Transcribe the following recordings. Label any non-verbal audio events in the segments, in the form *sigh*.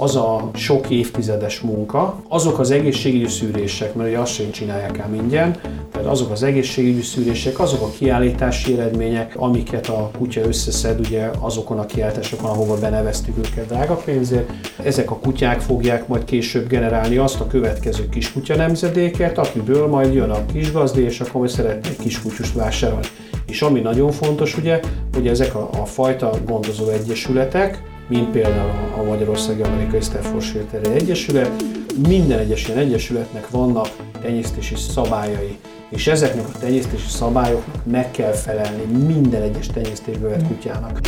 Az a sok évtizedes munka, azok az egészségügyi szűrések, mert ugye azt sem csinálják el mindjárt, tehát azok az egészségügyi szűrések, azok a kiállítási eredmények, amiket a kutya összeszed ugye azokon a kiállításokon, ahova beneveztük őket drága pénzért, ezek a kutyák fogják majd később generálni azt a következő kiskutya nemzedéket, akiből majd jön a kisgazdi, és akkor majd szeretnék kiskutyust vásárolni. És ami nagyon fontos ugye, hogy ezek a, a fajta gondozó egyesületek, mint például a Magyarországi Amerikai Staffordshire Terrier Egyesület. Minden egyes ilyen egyesületnek vannak tenyésztési szabályai, és ezeknek a tenyésztési szabályoknak meg kell felelni minden egyes tenyésztésbe vett kutyának.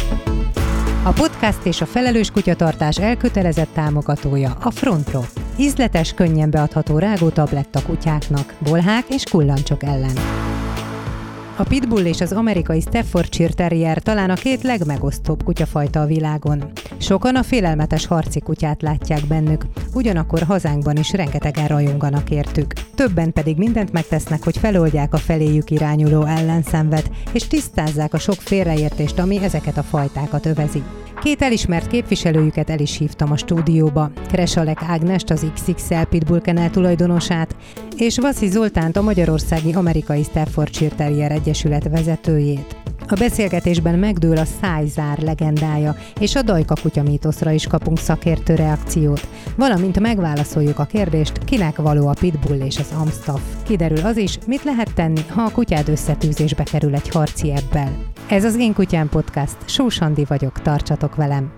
A podcast és a felelős kutyatartás elkötelezett támogatója a Frontro. Ízletes, könnyen beadható rágó tabletta kutyáknak, bolhák és kullancsok ellen. A pitbull és az amerikai Staffordshire Terrier talán a két legmegosztóbb kutyafajta a világon. Sokan a félelmetes harci kutyát látják bennük, ugyanakkor hazánkban is rengetegen rajonganak értük. Többen pedig mindent megtesznek, hogy feloldják a feléjük irányuló ellenszenvet, és tisztázzák a sok félreértést, ami ezeket a fajtákat övezi. Két elismert képviselőjüket el is hívtam a stúdióba, Kresalek Ágnest, az XXL Pitbull Kennel tulajdonosát, és Vaszi Zoltánt, a Magyarországi Amerikai Staffordshire Terrier Egyesület vezetőjét. A beszélgetésben megdől a szájzár legendája, és a dajka kutya mítoszra is kapunk szakértő reakciót, valamint megválaszoljuk a kérdést, kinek való a pitbull és az amstaff. Kiderül az is, mit lehet tenni, ha a kutyád összetűzésbe kerül egy harci ebbel. Ez az Én Kutyám Podcast, Sós Andi vagyok, tartsatok velem!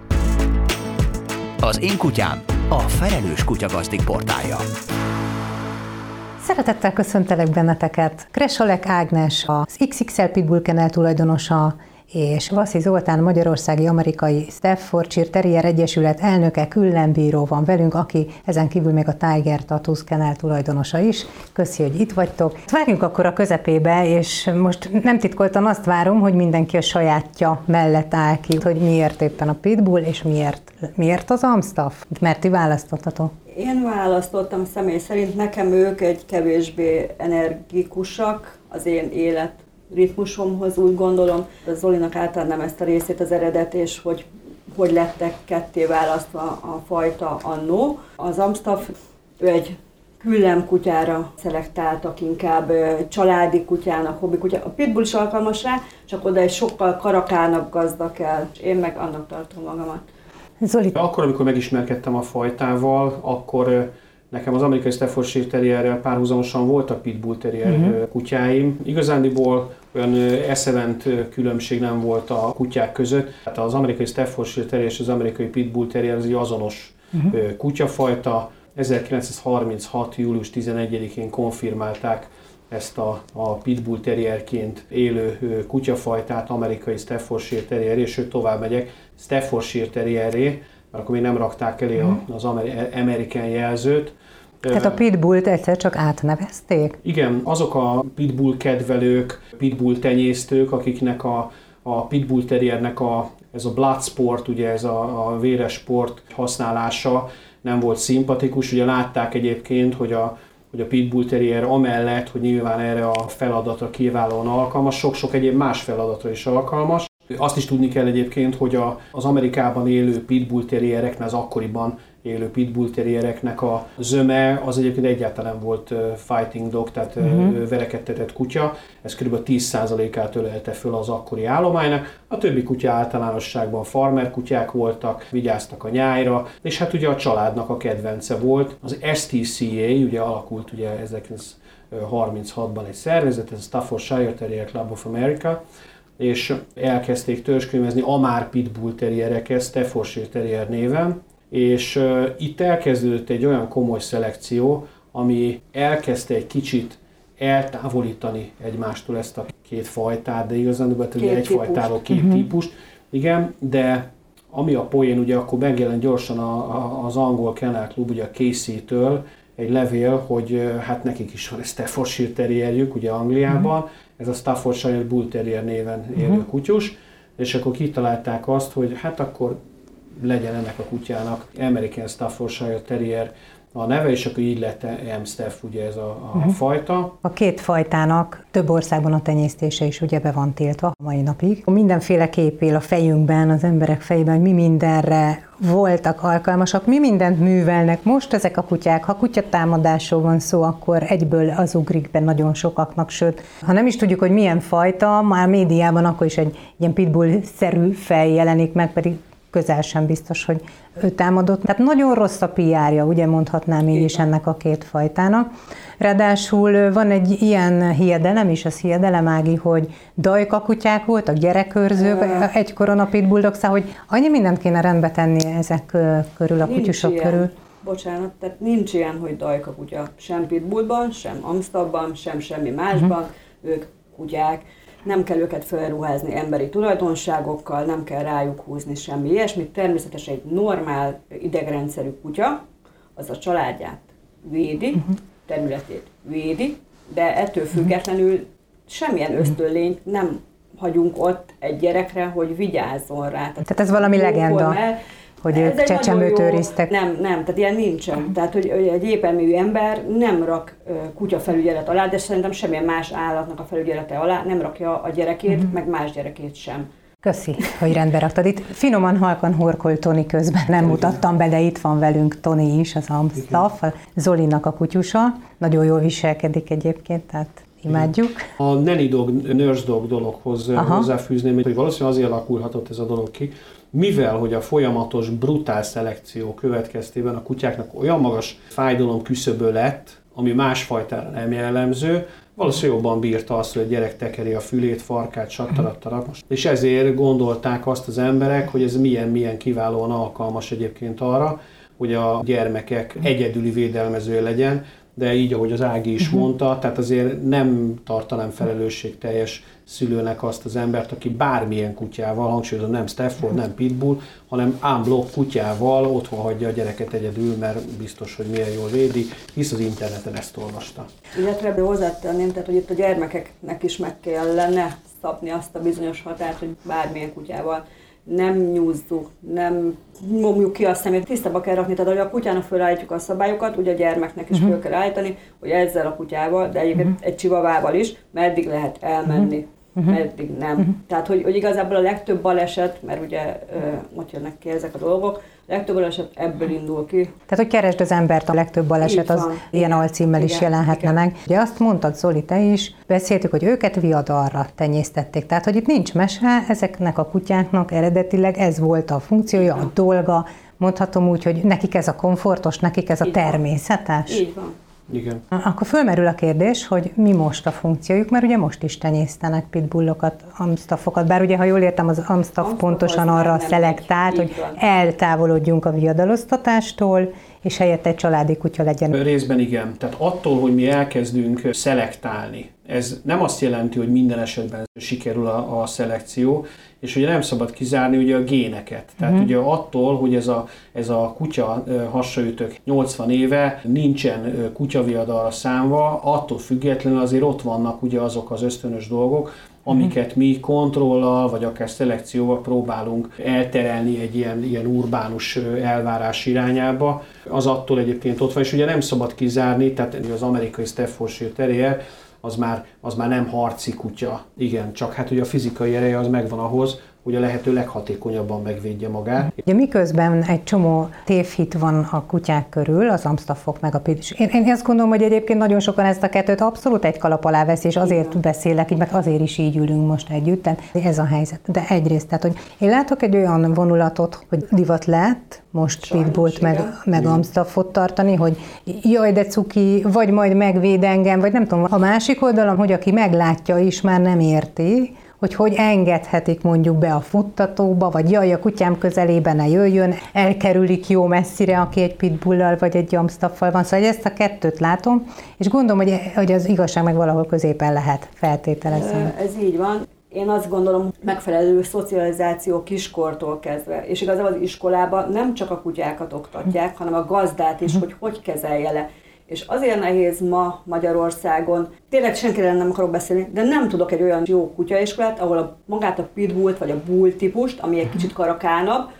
Az Én Kutyám, a felelős kutyagazdik portálja. Szeretettel köszöntelek benneteket. Kresolek Ágnes, az XXL Pitbull Kennel tulajdonosa, és Vaszi Zoltán, Magyarországi Amerikai Staffordshire Terrier Egyesület elnöke, küllenbíró van velünk, aki ezen kívül még a Tiger Tattoo Kennel tulajdonosa is. Köszi, hogy itt vagytok. Várjunk akkor a közepébe, és most nem titkoltan azt várom, hogy mindenki a sajátja mellett áll ki, hogy miért éppen a Pitbull, és miért, miért az Amstaff? Mert ti választottatok. Én választottam személy szerint, nekem ők egy kevésbé energikusak az én élet ritmusomhoz, úgy gondolom. A Zolinak átadnám ezt a részét az eredet, és hogy hogy lettek ketté választva a fajta annó. Az Amstaff, ő egy küllem kutyára szelektáltak inkább, családi kutyának, hobbi kutya. A pitbull is alkalmas rá, csak oda egy sokkal karakának gazda kell. Én meg annak tartom magamat. *laughs* Zoli. Akkor, amikor megismerkedtem a fajtával, akkor nekem az amerikai Staffordshire Terrierrel párhuzamosan voltak Pitbull Terrier uh-huh. kutyáim. Igazándiból olyan eszevent különbség nem volt a kutyák között. Hát az amerikai Staffordshire Terrier és az amerikai Pitbull Terrier az egy azonos uh-huh. kutyafajta. 1936. július 11-én konfirmálták ezt a, a Pitbull Terrierként élő kutyafajtát, amerikai Staffordshire Terrier, és sőt tovább megyek, Staffordshire Terrierré, mert akkor még nem rakták elé mhm. az American jelzőt, tehát a pitbullt egyszer csak átnevezték? Igen, azok a pitbull kedvelők, pitbull tenyésztők, akiknek a, a pitbull terriernek a, ez a blood sport, ugye ez a, a véres sport használása nem volt szimpatikus. Ugye látták egyébként, hogy a, hogy a Pitbull Terrier amellett, hogy nyilván erre a feladatra kiválóan alkalmas, sok-sok egyéb más feladatra is alkalmas. Azt is tudni kell egyébként, hogy a, az Amerikában élő Pitbull Terriereknek az akkoriban élő pitbull terriereknek a zöme az egyébként egyáltalán volt fighting dog, tehát uh-huh. verekedtetett kutya. Ez kb. 10%-át ölelte föl az akkori állománynak. A többi kutya általánosságban farmer kutyák voltak, vigyáztak a nyájra, és hát ugye a családnak a kedvence volt. Az STCA ugye alakult ugye 1936-ban egy szervezet, ez a Staffordshire Terrier Club of America, és elkezdték törzskönyvezni a már pitbull terriereket Staffordshire Terrier néven, és itt elkezdődött egy olyan komoly szelekció, ami elkezdte egy kicsit eltávolítani egymástól ezt a két fajtát, de igazán ez Két egy fajtáról két uh-huh. típust. Igen, de ami a poén, ugye akkor megjelent gyorsan a, a, az angol Kennel Club, ugye a Casey-től egy levél, hogy hát nekik is van egy Staffordshire terrierjük, ugye Angliában, uh-huh. Ez a Staffordshire Bull Terrier néven élő uh-huh. kutyus, és akkor kitalálták azt, hogy hát akkor legyen ennek a kutyának American Staffordshire Terrier a neve, és akkor így lett Amstaff, ugye ez a, a uh-huh. fajta. A két fajtának több országban a tenyésztése is ugye be van tiltva a mai napig. Mindenféle kép él a fejünkben, az emberek fejében, hogy mi mindenre voltak alkalmasak, mi mindent művelnek most ezek a kutyák. Ha kutyatámadásról van szó, akkor egyből az ugrik be nagyon sokaknak, sőt, ha nem is tudjuk, hogy milyen fajta, már médiában akkor is egy ilyen pitbull-szerű fej jelenik meg, pedig közel sem biztos, hogy ő támadott. Tehát nagyon rossz a PR-ja, ugye mondhatnám így is ennek a két fajtának. Ráadásul van egy ilyen hiedelem is, az hiedelem Ági, hogy dajka kutyák voltak, gyerekőrzők, egykoron a pitbulldog, szóval, hogy annyi mindent kéne rendbe tenni ezek körül, a kutyusok ilyen. körül. Bocsánat, tehát nincs ilyen, hogy dajka kutya, sem pitbullban, sem amstabban, sem semmi másban, uh-huh. ők kutyák nem kell őket felruházni emberi tulajdonságokkal, nem kell rájuk húzni semmi ilyesmit. Természetesen egy normál idegrendszerű kutya, az a családját védi, uh-huh. területét védi, de ettől függetlenül semmilyen mhm. ösztönlényt nem hagyunk ott egy gyerekre, hogy vigyázzon rá. Tehát, Tehát ez valami legenda. Mert hogy ők csecsemőt őriztek. Nem, nem, tehát ilyen nincsen. Tehát, hogy egy épelmű ember nem rak kutya felügyelet alá, de szerintem semmilyen más állatnak a felügyelete alá nem rakja a gyerekét, uh-huh. meg más gyerekét sem. Köszi, hogy rendbe raktad. Itt finoman halkan horkolt Toni közben, nem mutattam be, de itt van velünk Toni is, az Amstaff, Zolinak a kutyusa. Nagyon jól viselkedik egyébként, tehát imádjuk. A Nelly Dog, Nurse Dog dologhoz Aha. hozzáfűzném, hogy valószínűleg azért alakulhatott ez a dolog ki, mivel hogy a folyamatos brutál szelekció következtében a kutyáknak olyan magas fájdalom küszöbö lett, ami másfajtára nem jellemző, valószínűleg jobban bírta azt, hogy a gyerek tekeri a fülét, farkát, sattarattarat. És ezért gondolták azt az emberek, hogy ez milyen-milyen kiválóan alkalmas egyébként arra, hogy a gyermekek egyedüli védelmező legyen, de így, ahogy az Ági is uh-huh. mondta, tehát azért nem tartanám felelősségteljes szülőnek azt az embert, aki bármilyen kutyával, hangsúlyozom nem Stafford, nem Pitbull, hanem unblock kutyával otthon hagyja a gyereket egyedül, mert biztos, hogy milyen jól védi, hisz az interneten ezt olvasta. Illetve hozzátenném, tehát hogy itt a gyermekeknek is meg kellene szabni azt a bizonyos határt, hogy bármilyen kutyával nem nyúzzuk, nem nyomjuk ki a szemét, tisztába kell rakni, tehát hogy a kutyának fölállítjuk a szabályokat, ugye a gyermeknek is uh-huh. föl kell állítani, hogy ezzel a kutyával, de egyébként uh-huh. egy csivavával is, meddig lehet elmenni. Uh-huh uh-huh. meddig nem. Uh-huh. Tehát, hogy, hogy igazából a legtöbb baleset, mert ugye ott jönnek ki ezek a dolgok, a legtöbb baleset ebből indul ki. Tehát, hogy keresd az embert, a legtöbb baleset az van. ilyen alcímmel is jelenhetne igen. meg. Ugye azt mondtad, Zoli, te is, beszéltük, hogy őket viadalra tenyésztették. Tehát, hogy itt nincs mese, ezeknek a kutyáknak eredetileg ez volt a funkciója, a dolga, mondhatom úgy, hogy nekik ez a komfortos, nekik ez a természetes. Így van. Igen. Akkor fölmerül a kérdés, hogy mi most a funkciójuk, mert ugye most is tenyésztenek pitbullokat, amstaffokat, bár ugye, ha jól értem, az amstaff pontosan arra szelektált, hogy eltávolodjunk a viadaloztatástól, és helyette egy családi kutya legyen. Részben igen. Tehát attól, hogy mi elkezdünk szelektálni, ez nem azt jelenti, hogy minden esetben sikerül a, a szelekció, és ugye nem szabad kizárni ugye a géneket. Tehát uh-huh. ugye attól, hogy ez a, ez a kutya hasraütök 80 éve nincsen kutyaviadalra számva, attól függetlenül azért ott vannak ugye azok az ösztönös dolgok, amiket mi kontrollal, vagy akár szelekcióval próbálunk elterelni egy ilyen, ilyen urbánus elvárás irányába, az attól egyébként ott van, és ugye nem szabad kizárni, tehát az amerikai Staffordshire Terrier, az már, az már nem harci kutya. Igen, csak hát ugye a fizikai ereje az megvan ahhoz, hogy a lehető leghatékonyabban megvédje magát. Ugye miközben egy csomó tévhit van a kutyák körül, az amstaffok meg a pitis. Én, én azt gondolom, hogy egyébként nagyon sokan ezt a kettőt abszolút egy kalap alá veszi, és azért Igen. beszélek így, mert azért is így ülünk most együtt, tehát ez a helyzet. De egyrészt, tehát, hogy én látok egy olyan vonulatot, hogy divat lett, most pitbullt meg, meg amstaffot tartani, hogy jaj, de cuki, vagy majd megvéd engem, vagy nem tudom. A másik oldalon, hogy aki meglátja is, már nem érti, hogy hogy engedhetik mondjuk be a futtatóba, vagy jaj, a kutyám közelében ne jöjjön, elkerülik jó messzire, aki egy pitbullal vagy egy jamstaffal van. Szóval ezt a kettőt látom, és gondolom, hogy, hogy az igazság meg valahol középen lehet feltételezni. Ez így van. Én azt gondolom, megfelelő szocializáció kiskortól kezdve. És igazából az iskolában nem csak a kutyákat oktatják, hanem a gazdát is, hogy hogy kezelje le. És azért nehéz ma Magyarországon, tényleg senkire nem akarok beszélni, de nem tudok egy olyan jó kutyaiskolát, ahol a, magát a pitbullt vagy a bull típust, ami egy kicsit karakánabb,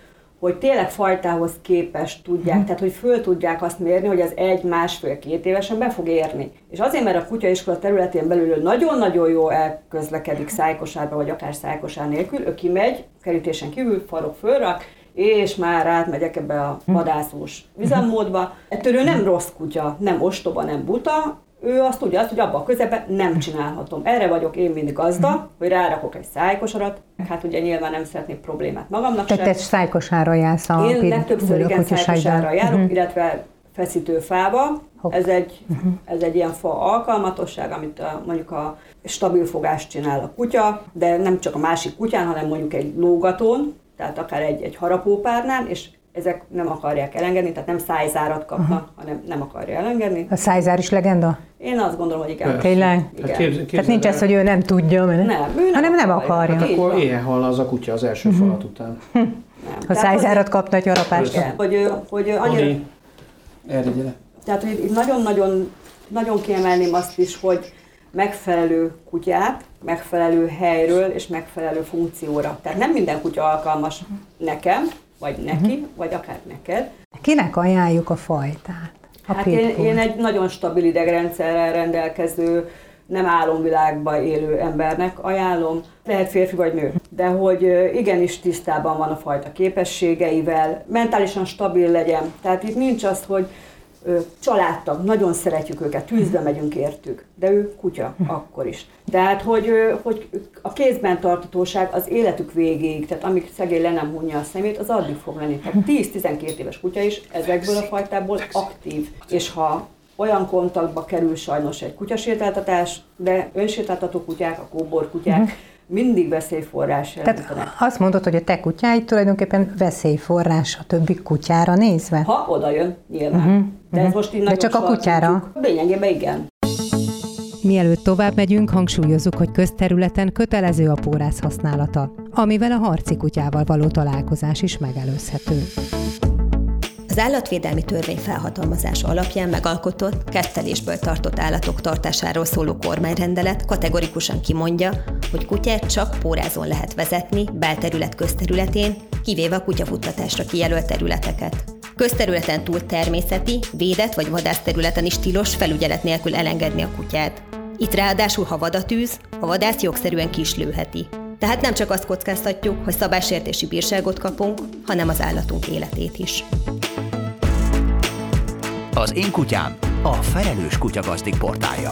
hogy tényleg fajtához képest tudják, tehát hogy föl tudják azt mérni, hogy az egy, másfél, két évesen be fog érni. És azért, mert a kutyaiskola területén belül nagyon-nagyon jó elközlekedik szájkosárba, vagy akár szájkosár nélkül, ő kimegy, kerítésen kívül, farok fölrak, és már átmegyek ebbe a vadászós üzemmódba. Ettől ő nem rossz kutya, nem ostoba, nem buta, ő azt tudja, azt, hogy abban a közepben nem csinálhatom. Erre vagyok én mindig gazda, hogy rárakok egy szájkosarat, hát ugye nyilván nem szeretnék problémát magamnak Tehát te szájkosárra jársz a Én legtöbbször igen szájkosárra járok, uh-huh. illetve feszítő fába. Ez egy, uh-huh. ez egy ilyen fa alkalmatosság, amit a, mondjuk a stabil fogást csinál a kutya, de nem csak a másik kutyán, hanem mondjuk egy lógatón, tehát akár egy, egy harapópárnán, és ezek nem akarják elengedni, tehát nem szájzárat kapnak, uh-huh. hanem nem akarja elengedni. A szájzár is legenda? Én azt gondolom, hogy igen. Tényleg? Igen. Hát képz, Tehát nincs ez, hogy ő nem tudja, mert Nem, ő nem hanem nem akarja. akarja. Hát Akkor ilyen hal az a kutya az első uh-huh. falat után. *laughs* Nem. Ha szájzárat kapna egy harapást. hogy, igen, hogy, hogy annyira, erre gyere. tehát hogy nagyon-nagyon nagyon kiemelném azt is, hogy megfelelő kutyát, megfelelő helyről és megfelelő funkcióra. Tehát nem minden kutya alkalmas nekem, vagy neki, vagy akár neked. Kinek ajánljuk a fajtát? A Hát én, én egy nagyon stabil idegrendszerrel rendelkező, nem álomvilágban élő embernek ajánlom. Lehet férfi vagy nő, de hogy igenis tisztában van a fajta képességeivel, mentálisan stabil legyen. Tehát itt nincs az, hogy családtag, nagyon szeretjük őket, tűzbe megyünk értük, de ő kutya akkor is. Tehát, hogy, hogy a kézben tartatóság az életük végéig, tehát amíg szegény le nem hunja a szemét, az addig fog lenni. Tehát 10-12 éves kutya is ezekből a fajtából aktív. És ha olyan kontaktba kerül sajnos egy kutyasétáltatás, de önsétáltató kutyák, a kóbor kutyák mindig veszélyforrás. Tehát azt mondod, hogy a te kutyáid tulajdonképpen veszélyforrás a többi kutyára nézve? Ha oda jön, nyilván. Uh-huh, De ez most így De csak a kutyára? Lényegében igen. Mielőtt tovább megyünk, hangsúlyozzuk, hogy közterületen kötelező a pórász használata, amivel a harci kutyával való találkozás is megelőzhető. Az állatvédelmi törvény felhatalmazása alapján megalkotott, kettelésből tartott állatok tartásáról szóló kormányrendelet kategorikusan kimondja, hogy kutyát csak pórázon lehet vezetni, belterület közterületén, kivéve a kutyafuttatásra kijelölt területeket. Közterületen túl természeti, védett vagy vadászterületen is tilos felügyelet nélkül elengedni a kutyát. Itt ráadásul, ha vad a a vadász jogszerűen ki is lőheti. Tehát nem csak azt kockáztatjuk, hogy szabálysértési bírságot kapunk, hanem az állatunk életét is. Az én kutyám, a felelős kutyagazdik portálja.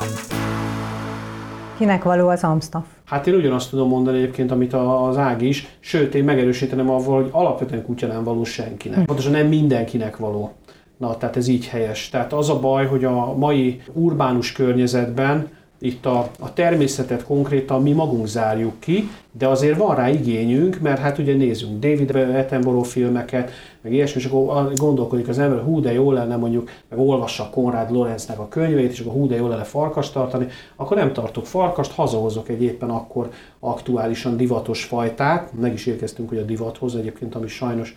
Kinek való az Amstaff? Hát én ugyanazt tudom mondani egyébként, amit a- az Ág is, sőt én megerősítenem avval, hogy alapvetően kutya nem való senkinek. Pontosan nem mindenkinek való. Na, tehát ez így helyes. Tehát az a baj, hogy a mai urbánus környezetben itt a, a természetet konkrétan mi magunk zárjuk ki, de azért van rá igényünk, mert hát ugye nézzünk David Attenborough filmeket, meg ilyesmi, és akkor gondolkodik az ember, hú de jó lenne mondjuk, meg olvassa Konrad Lorenznek a könyveit, és akkor hú de jó lenne farkast tartani, akkor nem tartok farkast, hazahozok egy éppen akkor aktuálisan divatos fajtát, meg is érkeztünk hogy a divathoz egyébként, ami sajnos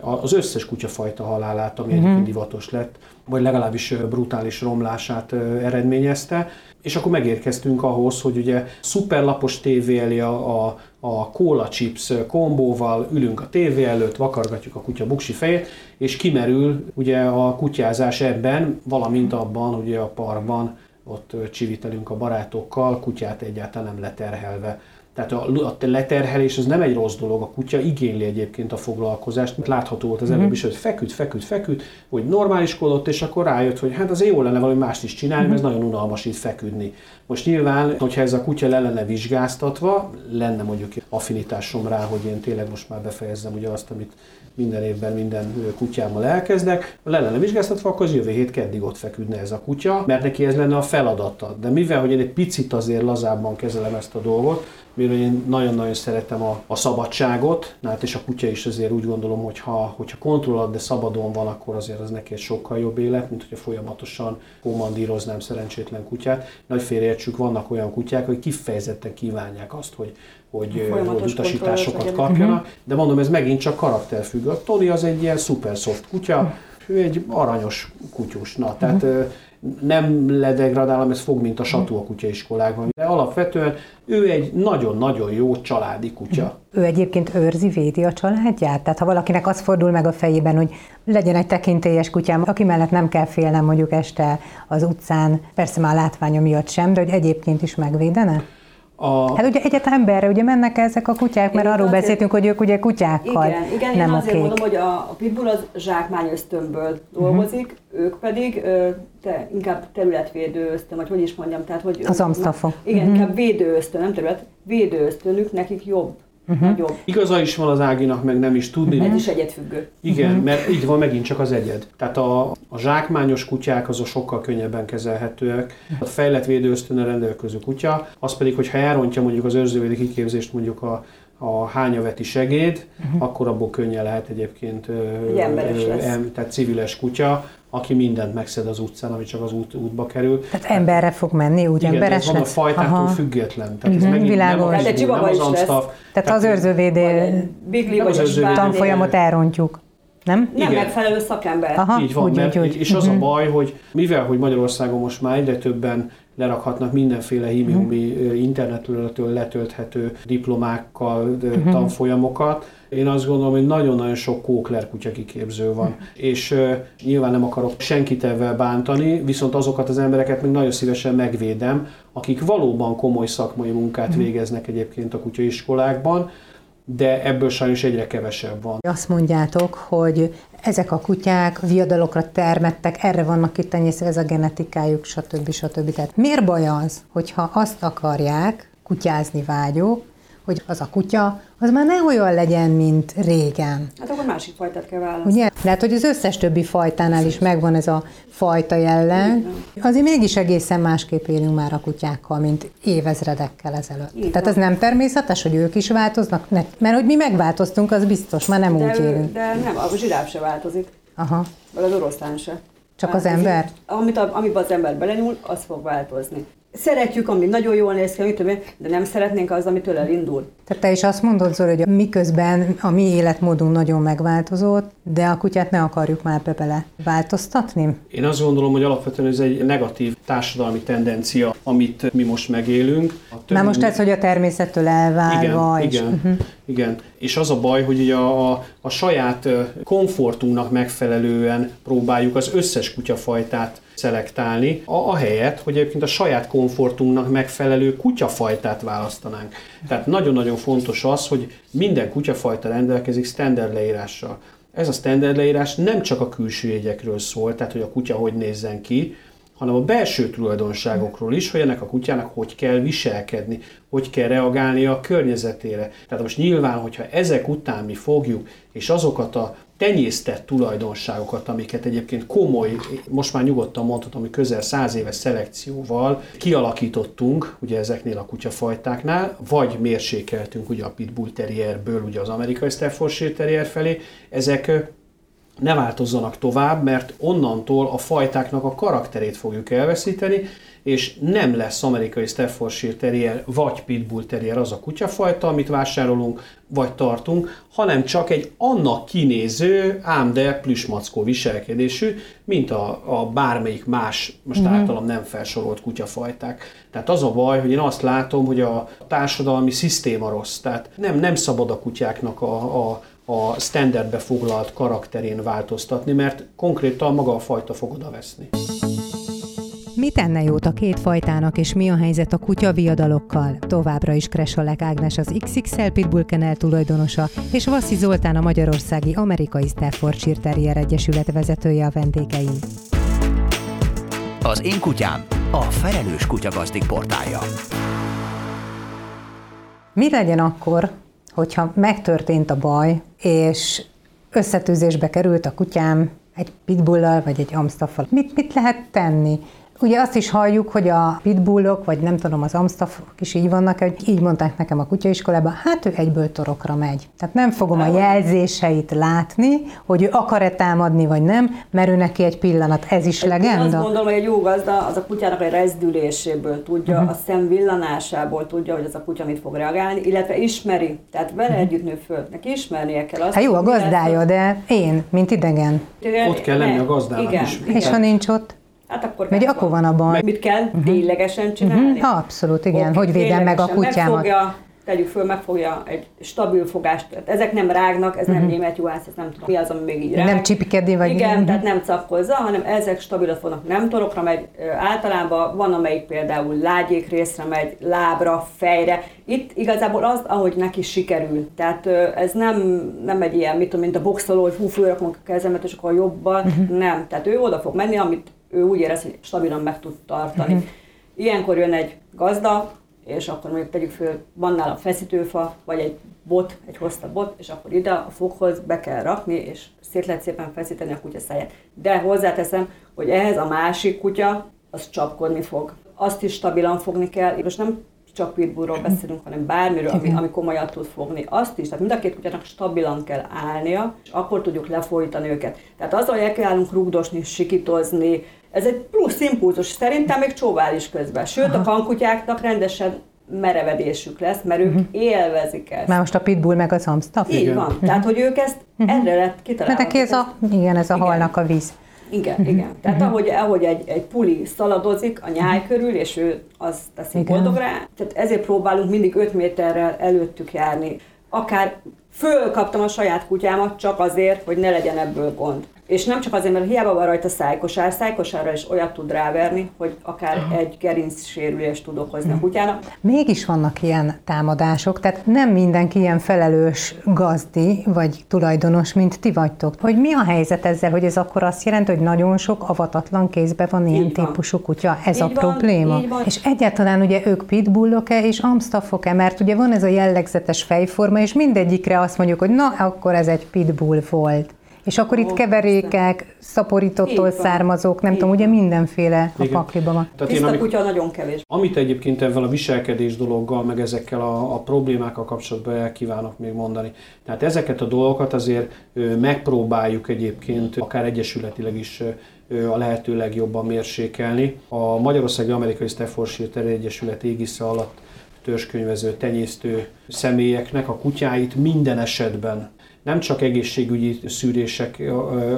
az összes kutyafajta halálát, ami uh-huh. egyébként divatos lett, vagy legalábbis brutális romlását eredményezte. És akkor megérkeztünk ahhoz, hogy ugye szuperlapos tévé elé a, a, a cola chips kombóval ülünk a tévé előtt, vakargatjuk a kutya buksi fejét, és kimerül ugye a kutyázás ebben, valamint abban, ugye a parkban ott csivitelünk a barátokkal, kutyát egyáltalán nem leterhelve. Tehát a, a leterhelés az nem egy rossz dolog, a kutya igényli egyébként a foglalkozást. Látható volt az előbb is, hogy feküdt, feküdt, feküdt, hogy normáliskodott, és akkor rájött, hogy hát azért jó lenne valami mást is csinálni, mert ez nagyon unalmas itt feküdni. Most nyilván, hogyha ez a kutya le lenne vizsgáztatva, lenne mondjuk affinitásom rá, hogy én tényleg most már befejezzem ugye azt, amit minden évben minden kutyámmal elkezdek, le lenne vizsgáztatva, akkor az jövő hét keddig ott feküdne ez a kutya, mert neki ez lenne a feladata. De mivel, hogy én egy picit azért lazábban kezelem ezt a dolgot, mivel én nagyon-nagyon szeretem a, a szabadságot, hát és a kutya is azért úgy gondolom, hogy ha, hogyha kontrollad, de szabadon van, akkor azért az neki egy sokkal jobb élet, mint hogyha folyamatosan kommandíroznám szerencsétlen kutyát. Nagy félreértsük, vannak olyan kutyák, hogy kifejezetten kívánják azt, hogy, hogy, hogy utasításokat kapjanak, de mondom, ez megint csak karakterfüggő. A Tony az egy ilyen szuper soft kutya, ő egy aranyos kutyus, na, tehát uh-huh nem ledegradálom, ez fog, mint a satú a kutyaiskolákban. De alapvetően ő egy nagyon-nagyon jó családi kutya. Ő egyébként őrzi, védi a családját? Tehát ha valakinek az fordul meg a fejében, hogy legyen egy tekintélyes kutyám, aki mellett nem kell félnem mondjuk este az utcán, persze már látványa miatt sem, de hogy egyébként is megvédene? A... Hát ugye egyet emberre ugye mennek ezek a kutyák, mert arról azért... beszéltünk, hogy ők ugye kutyákkal Igen, igen nem én azért mondom, hogy a, a pitbull az zsákmány ösztönből dolgozik, uh-huh. ők pedig te, inkább területvédő ösztön, vagy hogy is mondjam, tehát hogy... Az amstafa. Igen, uh-huh. inkább védő ösztön, nem terület, védő ösztönük, nekik jobb Uh-huh. Nagyobb. Igaza is van az Áginak, meg nem is tudni. Uh-huh. Ez is egyedfüggő. Igen, uh-huh. mert így van megint csak az egyed. Tehát a, a zsákmányos kutyák azok sokkal könnyebben kezelhetőek. A fejlett védőösztönre rendelkező kutya, az pedig, hogyha elrontja mondjuk az őrzővédi kiképzést mondjuk a, a hányaveti segéd, uh-huh. akkor abból könnyen lehet egyébként ö, emberes lesz. Em, tehát civiles kutya, aki mindent megszed az utcán, ami csak az út, útba kerül. Tehát emberre fog menni, úgy Igen, emberes ez van a fajtától Aha. független. Tehát uh-huh, ez megint világos. nem a, de nem az amstaff. Tehát, tehát az őrzővédő tanfolyamot elrontjuk. Nem? Nem Igen. megfelelő szakember. Aha, így van, úgy, mert, úgy, és az a baj, hogy mivel hogy Magyarországon most már egyre többen lerakhatnak mindenféle hímiumi uh-huh. internetről letölthető diplomákkal uh-huh. tanfolyamokat, én azt gondolom, hogy nagyon-nagyon sok kókler kutya kiképző van. Hm. És uh, nyilván nem akarok senkit ebben bántani, viszont azokat az embereket még nagyon szívesen megvédem, akik valóban komoly szakmai munkát végeznek egyébként a kutyaiskolákban, de ebből sajnos egyre kevesebb van. Azt mondjátok, hogy ezek a kutyák viadalokra termettek, erre vannak kitenyészve, ez a genetikájuk, stb. stb. Tehát miért baj az, hogyha azt akarják, kutyázni vágyók, hogy az a kutya, az már ne olyan legyen, mint régen. Hát akkor másik fajtát kell választani. Ugye? Lehet, hogy az összes többi fajtánál is megvan ez a fajta jellem. Azért mégis egészen másképp élünk már a kutyákkal, mint évezredekkel ezelőtt. Így Tehát ez nem természetes, hogy ők is változnak? Ne, mert hogy mi megváltoztunk, az biztos, már nem de úgy élünk. De nem, a zsiráf se változik. Aha. Vagy az oroszlán se. Csak hát az ember? Amit, amiben az ember belenyúl, az fog változni szeretjük, ami nagyon jól néz ki, de nem szeretnénk az, amitől elindul. Tehát te is azt mondod, Zoli, hogy miközben a mi életmódunk nagyon megváltozott, de a kutyát ne akarjuk már bele változtatni? Én azt gondolom, hogy alapvetően ez egy negatív társadalmi tendencia, amit mi most megélünk. Már most ez, hogy a természettől elválva. Igen, és... igen, uh-huh. igen. És az a baj, hogy ugye a, a, a saját komfortunknak megfelelően próbáljuk az összes kutyafajtát szelektálni, helyet, hogy egyébként a saját komfortunknak megfelelő kutyafajtát választanánk. Tehát nagyon-nagyon fontos az, hogy minden kutyafajta rendelkezik standard leírással. Ez a standard leírás nem csak a külső jegyekről szól, tehát hogy a kutya hogy nézzen ki, hanem a belső tulajdonságokról is, hogy ennek a kutyának hogy kell viselkedni, hogy kell reagálni a környezetére. Tehát most nyilván, hogyha ezek után mi fogjuk, és azokat a tenyésztett tulajdonságokat, amiket egyébként komoly, most már nyugodtan mondhatom, hogy közel száz éves szelekcióval kialakítottunk, ugye ezeknél a kutyafajtáknál, vagy mérsékeltünk ugye a Pitbull Terrierből ugye az amerikai Staffordshire Terrier felé, ezek ne változzanak tovább, mert onnantól a fajtáknak a karakterét fogjuk elveszíteni, és nem lesz amerikai Staffordshire Terrier vagy Pitbull Terrier az a kutyafajta, amit vásárolunk, vagy tartunk, hanem csak egy annak kinéző, ám de plüsmackó viselkedésű, mint a, a bármelyik más, most mm-hmm. általam nem felsorolt kutyafajták. Tehát az a baj, hogy én azt látom, hogy a társadalmi szisztéma rossz. Tehát nem, nem szabad a kutyáknak a, a a standardbe foglalt karakterén változtatni, mert konkrétan maga a fajta fog oda veszni. Mi tenne jót a két fajtának, és mi a helyzet a kutya viadalokkal? Továbbra is Kresolek Ágnes az XXL Pitbull Kennel tulajdonosa, és Vasszi Zoltán a Magyarországi Amerikai Staffordshire Terrier Egyesület vezetője a vendégeim. Az én kutyám a Felelős Kutyagazdik portálja. Mi legyen akkor, hogyha megtörtént a baj, és összetűzésbe került a kutyám egy pitbullal vagy egy amstaffal? Mit, mit lehet tenni? Ugye azt is halljuk, hogy a pitbullok, vagy nem tudom, az amstaffok is így vannak, hogy így mondták nekem a kutyaiskolában, hát ő egyből torokra megy. Tehát nem fogom a jelzéseit látni, hogy ő akar-e támadni, vagy nem, mert ő neki egy pillanat. Ez is Én legenda? azt gondolom, hogy egy jó gazda az a kutyának egy rezdüléséből tudja, uh-huh. a szem villanásából tudja, hogy az a kutya mit fog reagálni, illetve ismeri. Tehát vele uh-huh. együtt nő föl. Neki ismernie kell azt. Hát jó a gazdája, de én, mint idegen. Ott kell lenni a gazdának igen, is. Igen. És ha nincs ott? Hát akkor kell akkor van. a baj. Mit kell ténylegesen csinálni? Mhm, abszolút, igen. Oké, Hogy védem meg a kutyámat. Megfogja, tegyük föl, megfogja egy stabil fogást. Tehát ezek nem rágnak, ez nem német juhász, ez nem tudom mi az, ami még így rág. Mhm. Nem csipikedi, vagy- Igen, Mhm. tehát nem capkozza, hanem ezek stabilat fognak, nem torokra megy. Általában van, amelyik például lágyék részre megy, lábra, fejre. Itt igazából az, ahogy neki sikerül. Tehát ez nem, nem egy ilyen, mit tudom, mint a boxoló, hogy hú, fölrakom a kezemet, és akkor jobbal. Mhm. Nem. Tehát ő oda fog menni, amit ő úgy érez, hogy stabilan meg tud tartani. Mhm. Ilyenkor jön egy gazda, és akkor mondjuk tegyük föl, van nála feszítőfa, vagy egy bot, egy hosszabb bot, és akkor ide a foghoz be kell rakni, és szét lehet szépen feszíteni a kutya száját. De hozzáteszem, hogy ehhez a másik kutya, az csapkodni fog. Azt is stabilan fogni kell, most nem csak pitbullról beszélünk, hanem bármiről, ami, ami komolyan tud fogni. Azt is, tehát mind a két kutyának stabilan kell állnia, és akkor tudjuk lefolytani őket. Tehát azzal, hogy elkezdünk rugdosni, sikitozni, ez egy plusz impulzus, szerintem még csóvál is közben. Sőt, a kankutyáknak rendesen merevedésük lesz, mert ők élvezik ezt. Már most a pitbull meg az amstaff? Így Igen. van. Tehát, hogy ők ezt erre lett Mert kitalálva. neki ez a, igen, ez a Igen. halnak a víz. Igen, igen. Tehát ahogy, ahogy egy, egy puli szaladozik a nyáj körül, és ő azt teszi Igen. boldogra, tehát ezért próbálunk mindig 5 méterrel előttük járni. Akár fölkaptam a saját kutyámat csak azért, hogy ne legyen ebből gond. És nem csak azért, mert hiába van rajta szájkosár, szájkosárra is olyat tud ráverni, hogy akár egy gerinc sérülést tud okozni a kutyának. Mégis vannak ilyen támadások, tehát nem mindenki ilyen felelős gazdi vagy tulajdonos, mint ti vagytok. Hogy mi a helyzet ezzel, hogy ez akkor azt jelenti, hogy nagyon sok avatatlan kézben van ilyen Így van. típusú kutya? Ez Így a van, probléma? így van. És egyáltalán ugye ők pitbullok-e és amstaffok-e? Mert ugye van ez a jellegzetes fejforma, és mindegyikre azt mondjuk, hogy na, akkor ez egy pitbull volt. És akkor itt keverékek, szaporítottól származók, nem Így tudom, ugye mindenféle a Igen. pakliban van. Tehát én, Tiszta amikor, kutya nagyon kevés. Amit egyébként ezzel a viselkedés dologgal, meg ezekkel a, a problémákkal kapcsolatban el kívánok még mondani. Tehát ezeket a dolgokat azért megpróbáljuk egyébként akár egyesületileg is a lehető legjobban mérsékelni. A Magyarországi Amerikai Staffordshire Terrier Egyesület égisze alatt törzskönyvező, tenyésztő személyeknek a kutyáit minden esetben nem csak egészségügyi szűrések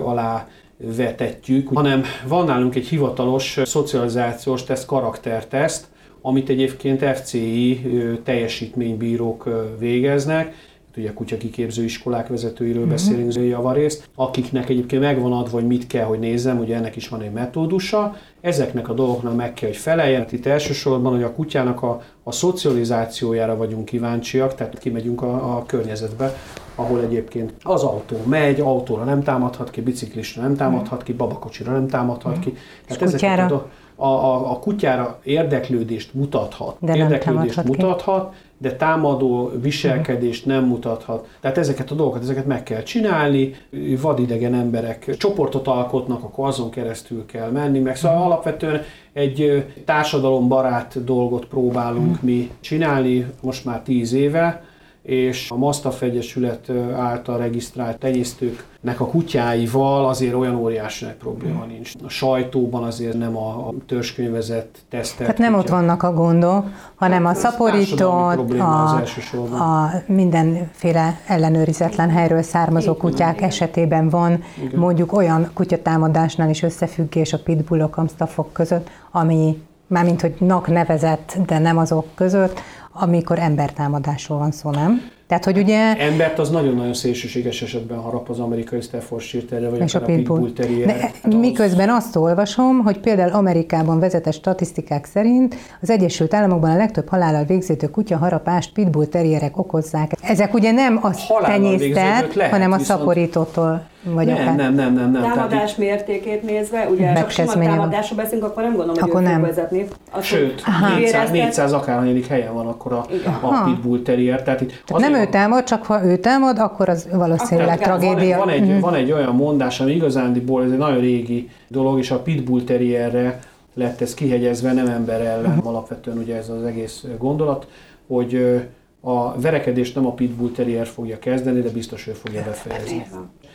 alá vetetjük, hanem van nálunk egy hivatalos szocializációs teszt, karakterteszt, amit egyébként FCI teljesítménybírók végeznek, ugye kutyakiképző iskolák vezetőiről uh-huh. beszélünk javarészt, akiknek egyébként megvan adva, hogy mit kell, hogy nézzem, ugye ennek is van egy metódusa, ezeknek a dolgoknak meg kell, hogy feleljen. Itt elsősorban, hogy a kutyának a, a szocializációjára vagyunk kíváncsiak, tehát kimegyünk a, a környezetbe, ahol egyébként az autó megy, autóra nem támadhat ki, biciklisre nem támadhat ki, babakocsira nem támadhat ki. Tehát ezeket kutyára? a, a, a, a kutyára érdeklődést mutathat. De érdeklődést támadhat ki. mutathat, de támadó viselkedést nem mutathat. Tehát ezeket a dolgokat, ezeket meg kell csinálni, vadidegen emberek csoportot alkotnak, akkor azon keresztül kell menni, meg szóval alapvetően egy társadalombarát dolgot próbálunk mi csinálni most már tíz éve, és a Mastaff Egyesület által regisztrált tenyésztőknek a kutyáival azért olyan óriási nagy probléma nincs. A sajtóban azért nem a, a törzskönyvezett tesztelt Tehát nem ott kutyák. vannak a gondok, hanem a Hát probléma az a, a mindenféle ellenőrizetlen helyről származó Igen, kutyák igen. esetében van Igen. mondjuk olyan kutyatámadásnál is összefüggés a pitbullok, amstaffok között, ami mármint, hogy nak nevezett, de nem azok között, amikor embertámadásról van szó, nem? Tehát, hogy ugye... Embert az nagyon-nagyon szélsőséges esetben harap az amerikai Staffordshire Terrier, vagy És a pitbull. Terrier. De az- miközben azt olvasom, hogy például Amerikában vezetett statisztikák szerint az Egyesült Államokban a legtöbb halállal végződő kutyaharapást pitbull terrierek okozzák. Ezek ugye nem a tenyésztett, hanem a viszont- szaporítótól, vagy nem, akár. nem, nem, nem, nem. Tehát Támadás mértékét nézve, ugye csak sima támadásról beszélünk, akkor nem gondolom, hogy Akkor fog nem. vezetni. Azt, Sőt, hogy 400, érezted- 400 akárhányadik helyen van akkor a, a Pitbull Terrier. Tehát itt Tehát nem ő támad, csak ha ő támad, akkor az valószínűleg Akkor tragédia. Van egy, van, egy, van egy olyan mondás, ami igazándiból ez egy nagyon régi dolog, és a Pitbull Terrierre lett ez kihegyezve, nem ember ellen. Alapvetően ugye ez az egész gondolat, hogy a verekedést nem a pitbull terrier fogja kezdeni, de biztos ő fogja befejezni.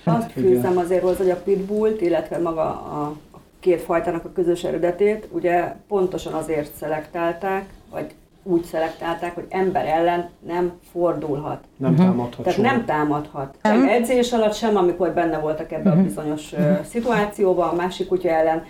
Azt fűzem azért hozzá, hogy a pitbullt, illetve maga a két fajtának a közös eredetét, ugye pontosan azért szelektálták, vagy úgy szelektálták, hogy ember ellen nem fordulhat. Nem uh-huh. támadhat Tehát soha. nem támadhat. Sem edzés alatt, sem amikor benne voltak ebben uh-huh. a bizonyos uh-huh. szituációban, a másik kutya ellen.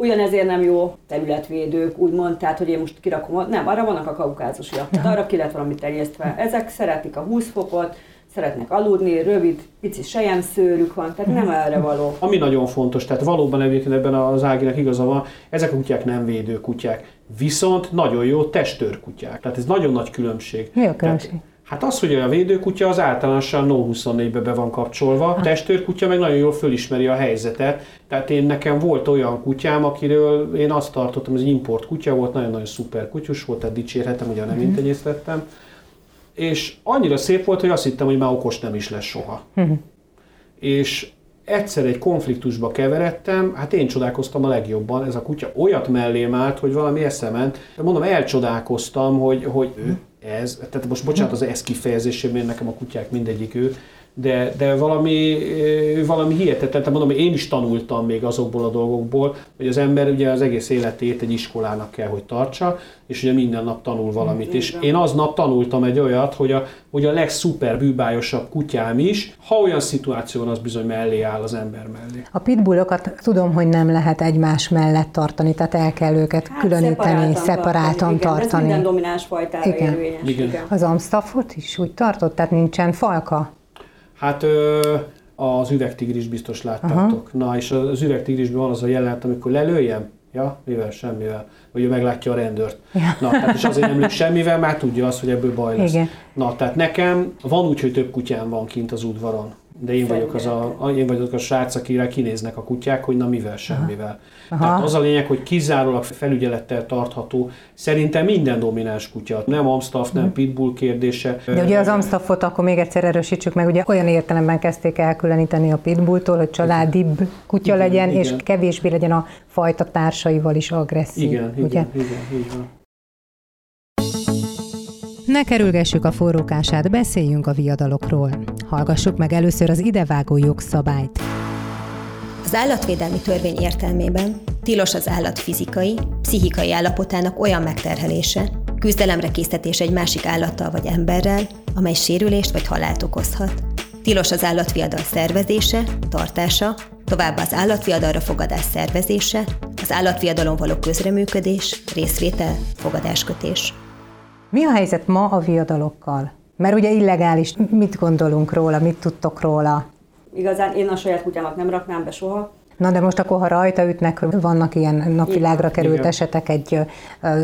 Ugyanezért nem jó területvédők, úgymond, tehát hogy én most kirakom, nem, arra vannak a kaukázusiak, uh-huh. arra ki lett valamit terjesztve. Ezek szeretik a 20 fokot, szeretnek aludni, rövid, pici szőrük van, tehát nem erre való. Ami nagyon fontos, tehát valóban egyébként ebben az Áginak igaza van, ezek a kutyák nem védő kutyák, viszont nagyon jó testőr kutyák. Tehát ez nagyon nagy különbség. Mi a különbség? Tehát, Hát az, hogy a védőkutya az általánosan No 24-be be van kapcsolva, a testőrkutya meg nagyon jól fölismeri a helyzetet. Tehát én nekem volt olyan kutyám, akiről én azt tartottam, egy import kutya volt, nagyon-nagyon szuper kutyus volt, tehát dicsérhetem, ugye nem mm. intenyésztettem és annyira szép volt, hogy azt hittem, hogy már okos nem is lesz soha. Uh-huh. És egyszer egy konfliktusba keveredtem, hát én csodálkoztam a legjobban, ez a kutya olyat mellém állt, hogy valami eszement. Mondom, elcsodálkoztam, hogy, hogy ő, ez, tehát most bocsánat az ez kifejezésében, nekem a kutyák mindegyik ő, de, de valami, valami hihetetlen, tehát mondom, én is tanultam még azokból a dolgokból, hogy az ember ugye az egész életét egy iskolának kell, hogy tartsa, és ugye minden nap tanul valamit. És én aznap tanultam egy olyat, hogy a, hogy a legszuper bűbájosabb kutyám is, ha olyan szituáció az bizony mellé áll az ember mellé. A pitbullokat tudom, hogy nem lehet egymás mellett tartani, tehát el kell őket hát, különíteni, szeparáltan tartani. Igen, ez minden domináns fajtára igen. érvényes. Igen. igen. Az Amstaffot is úgy tartott, tehát nincsen falka? Hát ö, az üvegtigris biztos láttátok. Aha. Na, és az üvegtigrisben van az a jelenet, amikor lelőjem, Ja, mivel? Semmivel. Vagy ő meglátja a rendőrt. Ja. Na, tehát és azért nem lő semmivel, már tudja azt, hogy ebből baj lesz. Igen. Na, tehát nekem van úgy, hogy több kutyám van kint az udvaron de én vagyok, az a, én vagyok a srác, akire kinéznek a kutyák, hogy na mivel, semmivel. Aha. Tehát az a lényeg, hogy kizárólag felügyelettel tartható. Szerintem minden domináns kutya, nem Amstaff, nem Pitbull kérdése. De ugye az Amstaffot akkor még egyszer erősítsük meg, ugye olyan értelemben kezdték elkülöníteni a Pitbulltól, hogy családibb kutya igen, legyen, igen. és kevésbé legyen a fajta társaival is agresszív. Igen, ugye? igen, igen, van. Ne kerülgessük a forrókását, beszéljünk a viadalokról. Hallgassuk meg először az idevágó jogszabályt. Az állatvédelmi törvény értelmében tilos az állat fizikai, pszichikai állapotának olyan megterhelése, küzdelemre késztetés egy másik állattal vagy emberrel, amely sérülést vagy halált okozhat. Tilos az állatviadal szervezése, tartása, továbbá az állatviadalra fogadás szervezése, az állatviadalon való közreműködés, részvétel, fogadáskötés. Mi a helyzet ma a viadalokkal? Mert ugye illegális, mit gondolunk róla, mit tudtok róla? Igazán én a saját kutyámat nem raknám be soha. Na de most akkor, ha rajta ütnek, vannak ilyen napvilágra került Igen. esetek egy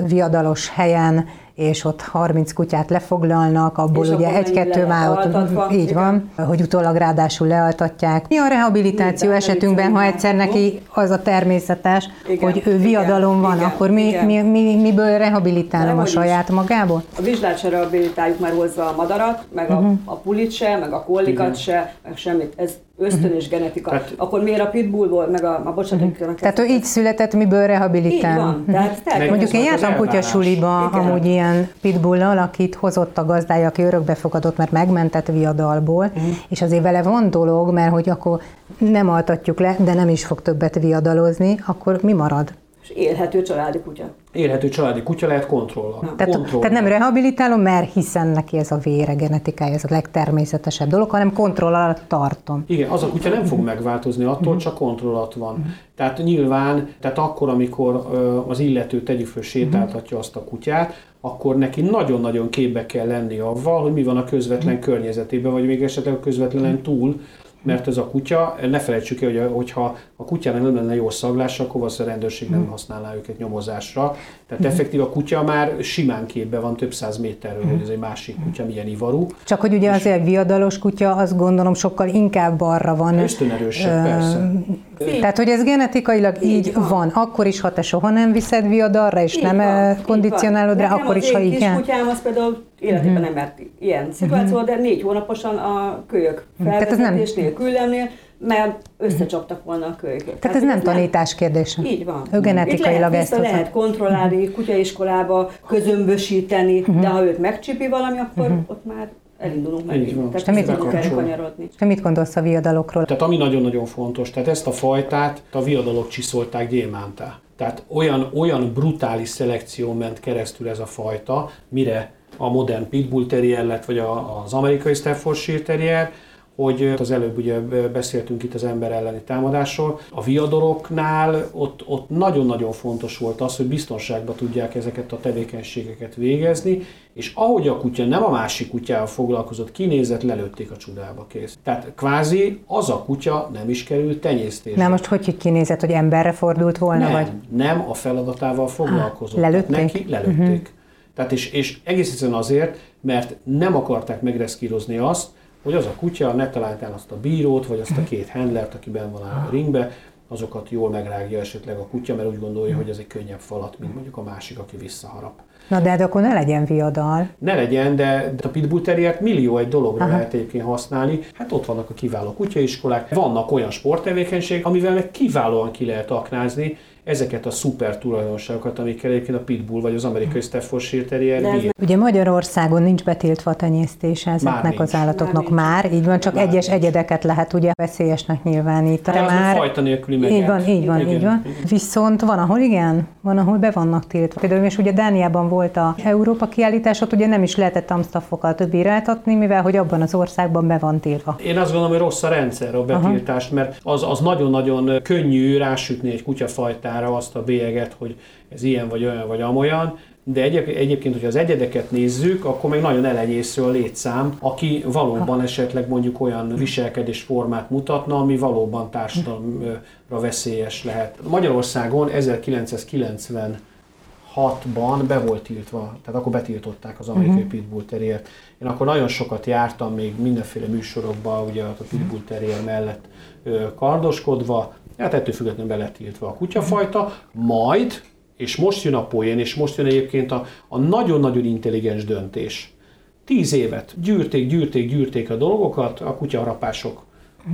viadalos helyen, és ott 30 kutyát lefoglalnak, abból és ugye egy-kettő már ott így igen. van, hogy utólag ráadásul lealtatják. Mi a rehabilitáció Minden esetünkben, ha egyszer neki az a természetes, igen. hogy ő viadalom van, igen. akkor mi, mi, mi, miből rehabilitálom a saját is. magából? A vizsgát se rehabilitáljuk már hozzá a madarat, meg uh-huh. a, mhm. a pulit se, meg a kollikat se, meg semmit. Ez ösztönös genetika. Tehát, akkor miért a pitbullból, meg a, a bocsánat, uh-huh. Tehát ő így született, miből rehabilitál. Így van. Tehát Mondjuk én jártam kutyasuliba, amúgy ilyen pitbullal, akit hozott a gazdája, aki örökbefogadott, mert megmentett viadalból, uh-huh. és azért vele van dolog, mert hogy akkor nem altatjuk le, de nem is fog többet viadalozni, akkor mi marad? És élhető családi kutya. Élhető családi kutya lehet kontrollal. Tehát, tehát nem rehabilitálom, mert hiszen neki ez a vére, genetikája, ez a legtermészetesebb dolog, hanem kontroll alatt tartom. Igen, az a kutya nem fog megváltozni attól, uh-huh. csak kontroll alatt van. Uh-huh. Tehát nyilván, tehát akkor, amikor az illető tegyük föl sétáltatja azt a kutyát, akkor neki nagyon-nagyon képbe kell lenni avval, hogy mi van a közvetlen környezetében, vagy még esetleg a közvetlenen túl, mert ez a kutya, ne felejtsük el, hogy hogyha a kutyának nem lenne jó szaglás, akkor az a rendőrség nem használná őket nyomozásra. Tehát effektív a kutya már simán képbe van több száz méterről, hogy ez egy másik kutya milyen ivarú. Csak hogy ugye azért viadalos kutya, azt gondolom sokkal inkább arra van. Ösztönerősebb, persze. Tehát, hogy ez genetikailag így, így van. van. Akkor is, ha te soha nem viszed viadalra, és így nem van, kondicionálod rá, akkor is, ha igen. Kutyám az például életében nem mert ilyen szituáció, de négy hónaposan a kölyök felvezetés nélkül lennél, mert összecsaptak volna a kölykök. Tehát ez nem tanítás kérdése. Így van. Ő genetikailag Itt ezt lehet, lehet kontrollálni, kutyaiskolába közömbösíteni, de ha őt megcsipi valami, akkor ott már elindulunk Így megint. van. Tehát te mit. És te mit gondolsz a viadalokról? Tehát ami nagyon-nagyon fontos, tehát ezt a fajtát a viadalok csiszolták gyémántá. Tehát olyan, olyan brutális szelekció ment keresztül ez a fajta, mire a modern pitbull terrier lett, vagy a, az amerikai Staffordshire terrier, hogy az előbb ugye beszéltünk itt az ember elleni támadásról. A viadoroknál ott, ott nagyon-nagyon fontos volt az, hogy biztonságban tudják ezeket a tevékenységeket végezni, és ahogy a kutya nem a másik kutyával foglalkozott, kinézett, lelőtték a csudába kész. Tehát kvázi az a kutya nem is került tenyésztésre. Na most hogy, hogy kinézett, hogy emberre fordult volna, nem, vagy? nem a feladatával foglalkozott. lelőtték? Tehát Neki lelőtték. Uh-huh. Tehát és, és egész egyszerűen azért, mert nem akarták megreszkírozni azt, hogy az a kutya ne találján azt a bírót, vagy azt a két handlert, aki benn van a ringbe, azokat jól megrágja esetleg a kutya, mert úgy gondolja, hogy ez egy könnyebb falat, mint mondjuk a másik, aki visszaharap. Na de, de akkor ne legyen viadal. Ne legyen, de, de a pitbull terriert millió egy dologra Aha. lehet egyébként használni. Hát ott vannak a kiváló kutyaiskolák, vannak olyan sporttevékenységek, amivel meg kiválóan ki lehet aknázni ezeket a szuper tulajdonságokat, amikkel egyébként a pitbull vagy az amerikai Staffordshire terrier bír. Ugye Magyarországon nincs betiltva a tenyésztése ezeknek nincs. az állatoknak Már már, így van, csak Már egyes nincs. egyedeket lehet ugye veszélyesnek nyilvánítani. De az meg fajta nélküli megelt. Így van, így van, Igen. így van. Viszont van, ahol igen, van, ahol be vannak tiltva. Például és ugye Dániában volt a Európa kiállítás, ott ugye nem is lehetett amstaffokat bíráltatni, mivel hogy abban az országban be van tiltva. Én azt gondolom, hogy rossz a rendszer a betiltást, mert az, az nagyon-nagyon könnyű rásütni egy kutyafajtára azt a bélyeget, hogy ez ilyen vagy olyan vagy amolyan, de egyéb, egyébként, hogyha az egyedeket nézzük, akkor meg nagyon elenyésző a létszám, aki valóban esetleg mondjuk olyan viselkedésformát mutatna, ami valóban társadalomra veszélyes lehet. Magyarországon 1996-ban be volt tiltva, tehát akkor betiltották az amerikai uh-huh. pitbull terriert. Én akkor nagyon sokat jártam még mindenféle műsorokba, ugye a pitbull terrier mellett ö, kardoskodva, hát ettől függetlenül be lett tiltva a kutyafajta, majd, és most jön a poén, és most jön egyébként a, a nagyon-nagyon intelligens döntés. Tíz évet gyűrték, gyűrték, gyűrték a dolgokat, a kutyaharapások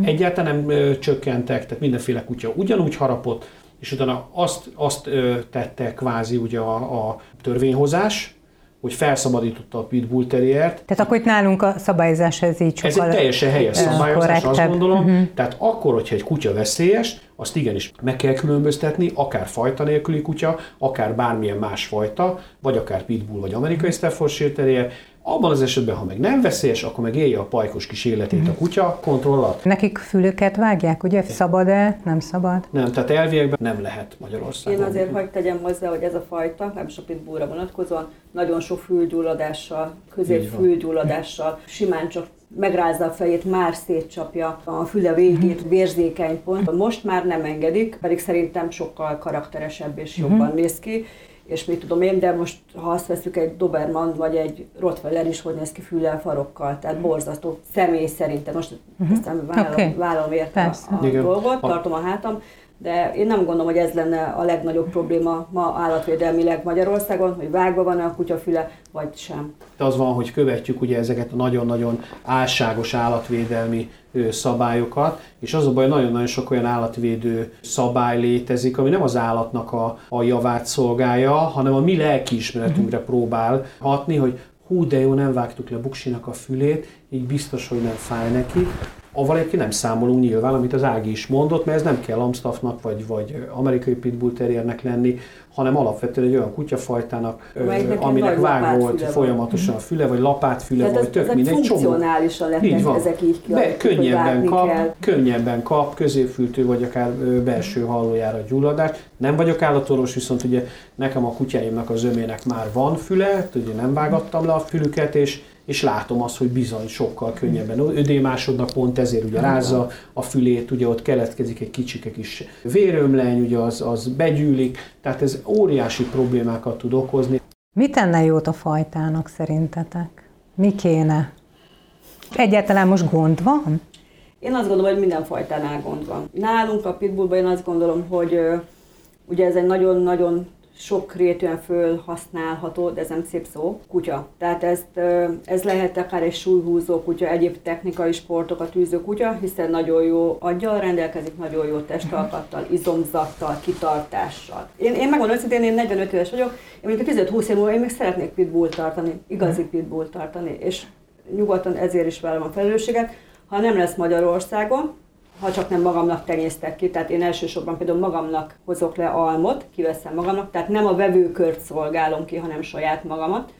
egyáltalán nem ö, csökkentek, tehát mindenféle kutya ugyanúgy harapott, és utána azt, azt ö, tette kvázi ugye a, a törvényhozás, hogy felszabadította a pitbull terriert, Tehát akkor itt nálunk a szabályozás ez így ez sokkal egy teljesen helyes szabályozás, azt gondolom. Mhm. Tehát akkor, hogyha egy kutya veszélyes, azt igenis meg kell különböztetni, akár fajta nélküli kutya, akár bármilyen más fajta, vagy akár pitbull, vagy amerikai Staffordshire terrier. Abban az esetben, ha meg nem veszélyes, akkor meg élje a pajkos kis életét a kutya kontroll alatt. Nekik fülüket vágják, ugye? Szabad-e? Nem szabad? Nem, tehát elviekben nem lehet Magyarországon. Én azért hagyd tegyem hozzá, hogy ez a fajta, nem is a pitbullra vonatkozóan, nagyon sok fülgyulladással, középfülgyulladással, simán csak megrázza a fejét, már szétcsapja a füle végét, vérzékeny pont. Most már nem engedik, pedig szerintem sokkal karakteresebb és jobban néz ki. És mit tudom én, de most ha azt veszük egy Doberman vagy egy Rottweiler is, hogy néz ki füllel, farokkal, tehát borzasztó személy szerintem. Most aztán vállalom, Oké. vállalom érte Persze. a, a dolgot, tartom a hátam, de én nem gondolom, hogy ez lenne a legnagyobb probléma ma állatvédelmileg Magyarországon, hogy vágva van a kutyafüle, vagy sem. De az van, hogy követjük ugye ezeket a nagyon-nagyon álságos állatvédelmi szabályokat, és az a baj, nagyon-nagyon sok olyan állatvédő szabály létezik, ami nem az állatnak a, a javát szolgálja, hanem a mi lelkiismeretünkre próbál hatni, hogy hú, de jó, nem vágtuk le Buksinak a fülét, így biztos, hogy nem fáj neki. Aval egyébként nem számolunk nyilván, amit az Ági is mondott, mert ez nem kell Amstaffnak vagy, vagy amerikai pitbull terriernek lenni, hanem alapvetően egy olyan kutyafajtának, ö, Amelyiknek aminek vág volt folyamatosan a füle, vagy lapátfüle, Tehát vagy tök ezek mindegy, csomó. funkcionálisan lettek van. ezek így Be, kialakult, hogy könnyebben kap, kell. könnyebben kap középfültő vagy akár belső hallójára gyulladást. Nem vagyok állatorvos, viszont ugye nekem a kutyáimnak az ömének már van füle, ugye nem vágattam le a fülüket, és és látom azt, hogy bizony sokkal könnyebben ödémásodnak, pont ezért ugye rázza a fülét, ugye ott keletkezik egy kicsike kis vérömleny, ugye az, az begyűlik, tehát ez óriási problémákat tud okozni. Mi tenne jót a fajtának szerintetek? Mi kéne? Egyáltalán most gond van? Én azt gondolom, hogy minden fajtánál gond van. Nálunk a pitbullban én azt gondolom, hogy ugye ez egy nagyon-nagyon sok rétűen fölhasználható, de ez nem szép szó, kutya. Tehát ezt, ez lehet akár egy súlyhúzó kutya, egyéb technikai sportokat űző kutya, hiszen nagyon jó aggyal rendelkezik, nagyon jó testalkattal, izomzattal, kitartással. Én, én megmondom őszintén, én 45 éves vagyok, én mondjuk 15-20 év múlva én még szeretnék pitbull tartani, igazi pitbull tartani, és nyugodtan ezért is vállalom a felelősséget. Ha nem lesz Magyarországon, ha csak nem magamnak tenyésztek ki, tehát én elsősorban például magamnak hozok le almot, kiveszem magamnak, tehát nem a vevőkört szolgálom ki, hanem saját magamat.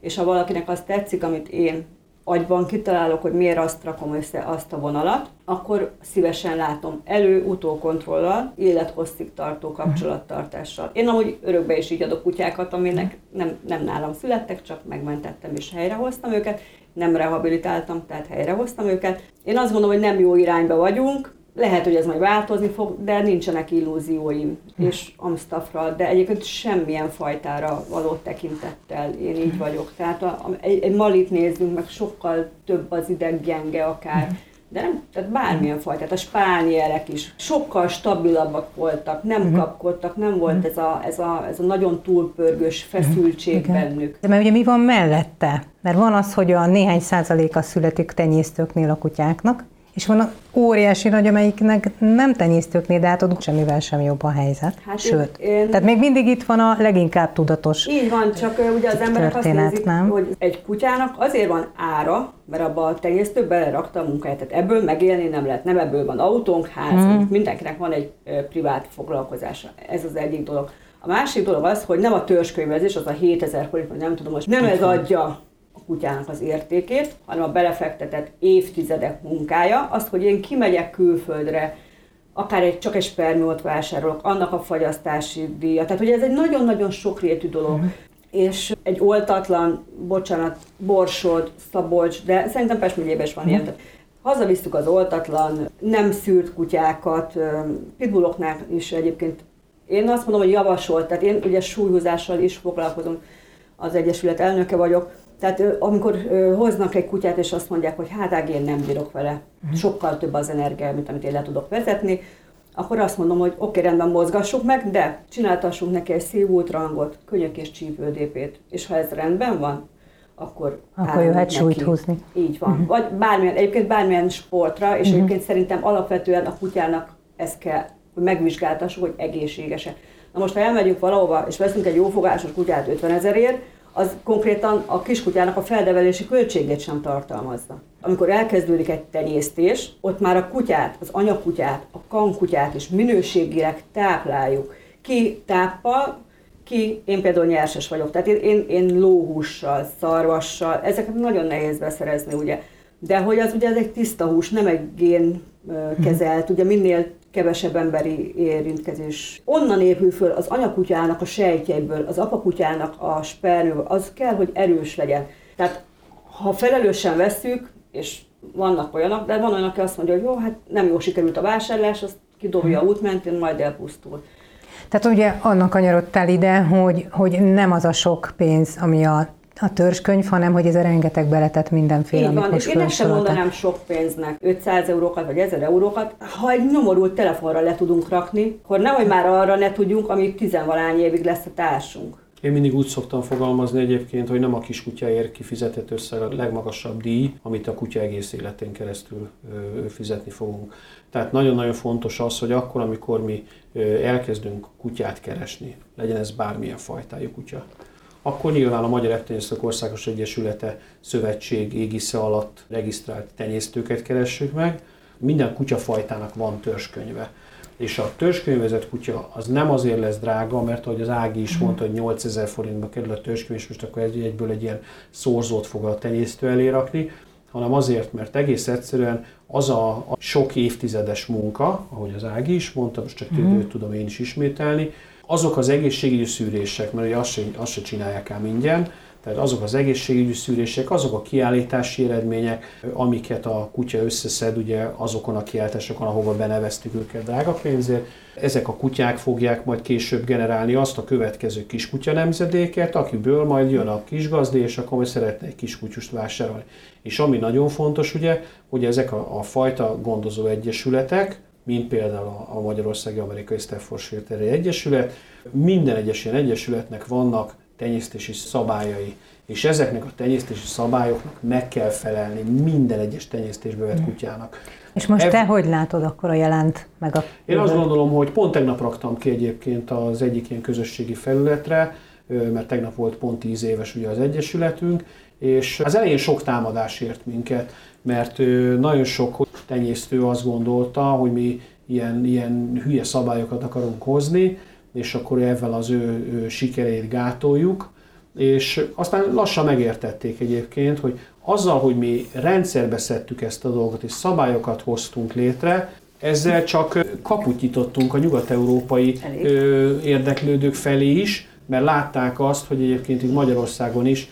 És ha valakinek azt tetszik, amit én agyban kitalálok, hogy miért azt rakom össze azt a vonalat, akkor szívesen látom elő, utókontrollal, élethosszig tartó kapcsolattartással. Én amúgy örökbe is így adok kutyákat, aminek nem, nem nálam születtek, csak megmentettem és helyrehoztam őket, nem rehabilitáltam, tehát helyrehoztam őket. Én azt gondolom, hogy nem jó irányba vagyunk, lehet, hogy ez majd változni fog, de nincsenek illúzióim hm. és Amstaffra, de egyébként semmilyen fajtára való tekintettel én így hm. vagyok. Tehát a, a, egy, egy malit nézzünk, meg sokkal több az gyenge akár. Hm. De nem, tehát bármilyen fajta, a spánielek is sokkal stabilabbak voltak, nem uh-huh. kapkodtak, nem volt ez a, ez, a, ez a nagyon túlpörgős feszültség uh-huh. bennük. De mert ugye mi van mellette? Mert van az, hogy a néhány százaléka születik tenyésztőknél a kutyáknak, és van óriási nagy, amelyiknek nem tenyésztőknél, de hát ott semmivel sem jobb a helyzet. Hát Sőt, én, tehát még mindig itt van a leginkább tudatos Így van, csak ugye az emberek azt nézik, nem? hogy egy kutyának azért van ára, mert abban a tenyésztő belerakta a munkáját. Tehát ebből megélni nem lehet. Nem ebből van autónk, házunk, hmm. mindenkinek van egy privát foglalkozása. Ez az egyik dolog. A másik dolog az, hogy nem a törzskönyvezés, az a 7000 forint, nem tudom, most nem ez adja kutyának az értékét, hanem a belefektetett évtizedek munkája, az, hogy én kimegyek külföldre, akár egy, csak egy spermiót vásárolok, annak a fagyasztási díja. Tehát ugye ez egy nagyon-nagyon sokrétű dolog. Uh-huh. És egy oltatlan, bocsánat, borsod, szabolcs, de szerintem Pest megyében is van uh-huh. ilyen. Hazavisztük az oltatlan, nem szűrt kutyákat, pitbulloknál is egyébként én azt mondom, hogy javasolt, tehát én ugye súlyhúzással is foglalkozom, az Egyesület elnöke vagyok, tehát amikor hoznak egy kutyát, és azt mondják, hogy hát én nem bírok vele, mhm. sokkal több az energia, mint amit én le tudok vezetni, akkor azt mondom, hogy oké, okay, rendben mozgassuk meg, de csináltassunk neki egy szívult rangot, könyök és csípődépét. És ha ez rendben van, akkor akkor jöhet súlyt húzni. Így van. Uh-huh. Vagy bármilyen, egyébként bármilyen sportra, és uh-huh. egyébként szerintem alapvetően a kutyának ez kell, hogy megvizsgáltassuk, hogy egészséges-e. Na most, ha elmegyünk valahova, és veszünk egy jófogásos kutyát 50 ezerért, az konkrétan a kiskutyának a feldevelési költségét sem tartalmazza. Amikor elkezdődik egy tenyésztés, ott már a kutyát, az anyakutyát, a kankutyát is minőségileg tápláljuk. Ki táppal, ki, én például nyerses vagyok, tehát én, én, én lóhússal, szarvassal, ezeket nagyon nehéz beszerezni, ugye. De hogy az ugye ez egy tiszta hús, nem egy gén kezelt, ugye minél kevesebb emberi érintkezés. Onnan épül föl az anyakutyának a sejtjeiből, az apakutyának a spermőből, az kell, hogy erős legyen. Tehát ha felelősen vesszük, és vannak olyanok, de van olyan, aki azt mondja, hogy jó, hát nem jó sikerült a vásárlás, azt kidobja a út mentén, majd elpusztul. Tehát ugye annak kanyarodtál ide, hogy, hogy nem az a sok pénz, ami a a törzskönyv, hanem hogy ez a rengeteg beletett mindenféle, Így van, és én ezt sem mondanám sok pénznek, 500 eurókat vagy 1000 eurókat. Ha egy nyomorult telefonra le tudunk rakni, akkor nehogy már arra ne tudjunk, amíg tizenvalány évig lesz a társunk. Én mindig úgy szoktam fogalmazni egyébként, hogy nem a kis kutyáért kifizetett össze a legmagasabb díj, amit a kutya egész életén keresztül fizetni fogunk. Tehát nagyon-nagyon fontos az, hogy akkor, amikor mi elkezdünk kutyát keresni, legyen ez bármilyen fajtájú kutya, akkor nyilván a Magyar Etenyésztők Országos Egyesülete Szövetség égisze alatt regisztrált tenyésztőket keressük meg. Minden kutyafajtának van törzskönyve. És a törzskönyvezett kutya az nem azért lesz drága, mert ahogy az Ági is mondta, hogy 8000 forintba kerül a törzskönyv, és most akkor egyből egy ilyen szorzót fog a tenyésztő elé rakni, hanem azért, mert egész egyszerűen az a, a sok évtizedes munka, ahogy az Ági is mondta, most csak mm. tudom én is ismételni, azok az egészségügyi szűrések, mert ugye azt se, azt se csinálják ám ingyen, tehát azok az egészségügyi szűrések, azok a kiállítási eredmények, amiket a kutya összeszed ugye azokon a kiállításokon, ahova beneveztük őket drága pénzért, ezek a kutyák fogják majd később generálni azt a következő kiskutya nemzedéket, akiből majd jön a kisgazdi, és akkor majd szeretne egy kiskutyust vásárolni. És ami nagyon fontos ugye, hogy ezek a, a fajta gondozó egyesületek, mint például a, a Magyarországi Amerikai Staffordshire Terrier Egyesület. Minden egyes ilyen egyesületnek vannak tenyésztési szabályai, és ezeknek a tenyésztési szabályoknak meg kell felelni minden egyes tenyésztésbe vett kutyának. És most Ev... te hogy látod akkor a jelent meg a... Én azt gondolom, hogy pont tegnap raktam ki egyébként az egyik ilyen közösségi felületre, mert tegnap volt pont 10 éves ugye az Egyesületünk, és az elején sok támadás ért minket, mert nagyon sok tenyésztő azt gondolta, hogy mi ilyen, ilyen hülye szabályokat akarunk hozni, és akkor ezzel az ő, ő sikerét gátoljuk, és aztán lassan megértették egyébként, hogy azzal, hogy mi rendszerbe szedtük ezt a dolgot, és szabályokat hoztunk létre, ezzel csak kaput nyitottunk a nyugat-európai érdeklődők felé is, mert látták azt, hogy egyébként itt Magyarországon is